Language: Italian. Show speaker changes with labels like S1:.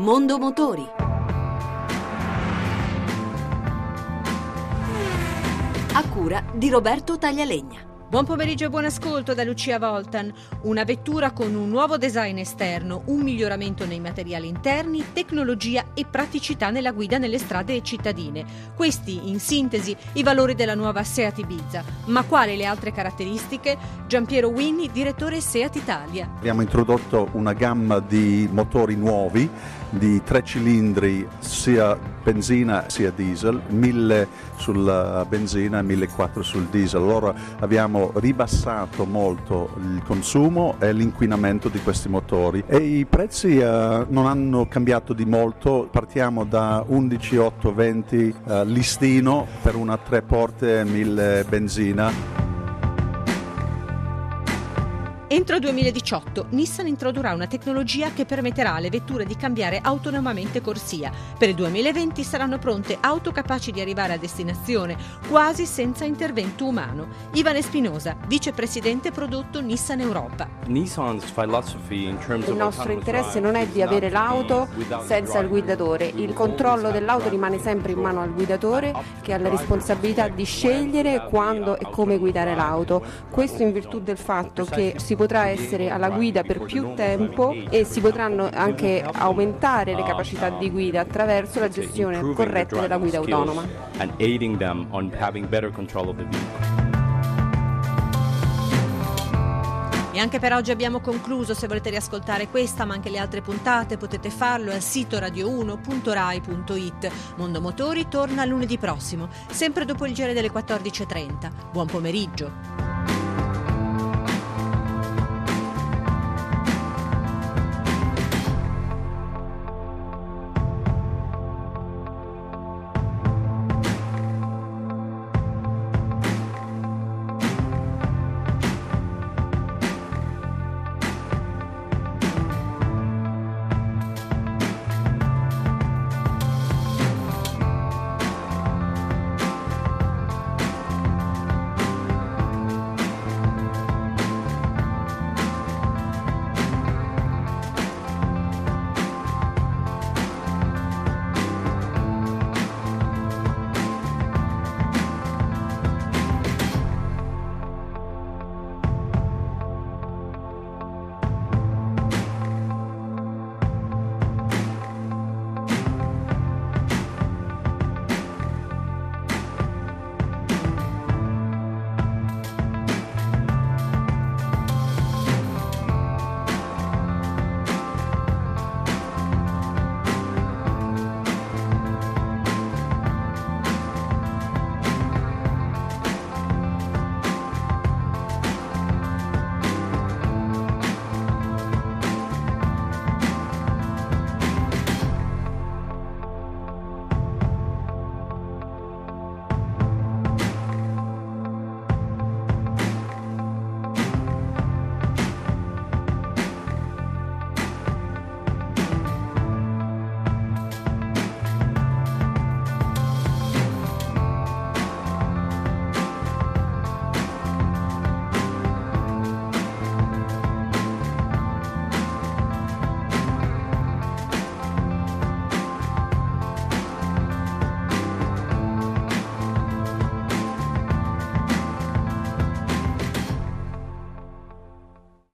S1: Mondo Motori. A cura di Roberto Taglialegna.
S2: Buon pomeriggio e buon ascolto da Lucia Voltan. Una vettura con un nuovo design esterno, un miglioramento nei materiali interni, tecnologia e praticità nella guida nelle strade cittadine. Questi, in sintesi, i valori della nuova Seat Ibiza. Ma quali le altre caratteristiche? Giampiero Winni, direttore Seat Italia.
S3: Abbiamo introdotto una gamma di motori nuovi di tre cilindri sia benzina sia diesel, 1000 sulla benzina e 1400 sul diesel. Allora abbiamo ribassato molto il consumo e l'inquinamento di questi motori e i prezzi eh, non hanno cambiato di molto, partiamo da 11,820 eh, listino per una tre porte 1000 benzina.
S2: Entro il 2018 Nissan introdurrà una tecnologia che permetterà alle vetture di cambiare autonomamente corsia. Per il 2020 saranno pronte auto capaci di arrivare a destinazione quasi senza intervento umano. Ivan Espinosa, vicepresidente prodotto Nissan Europa.
S4: Il
S5: nostro interesse non è di avere l'auto senza il guidatore. Il controllo dell'auto rimane sempre in mano al guidatore che ha la responsabilità di scegliere quando e come guidare l'auto. Questo in virtù del fatto che si potrà essere alla guida per più tempo e si potranno anche aumentare le capacità di guida attraverso la gestione corretta della guida autonoma.
S2: E anche per oggi abbiamo concluso. Se volete riascoltare questa ma anche le altre puntate potete farlo al sito radio1.rai.it. Mondo Motori torna lunedì prossimo, sempre dopo il giro delle 14.30. Buon pomeriggio.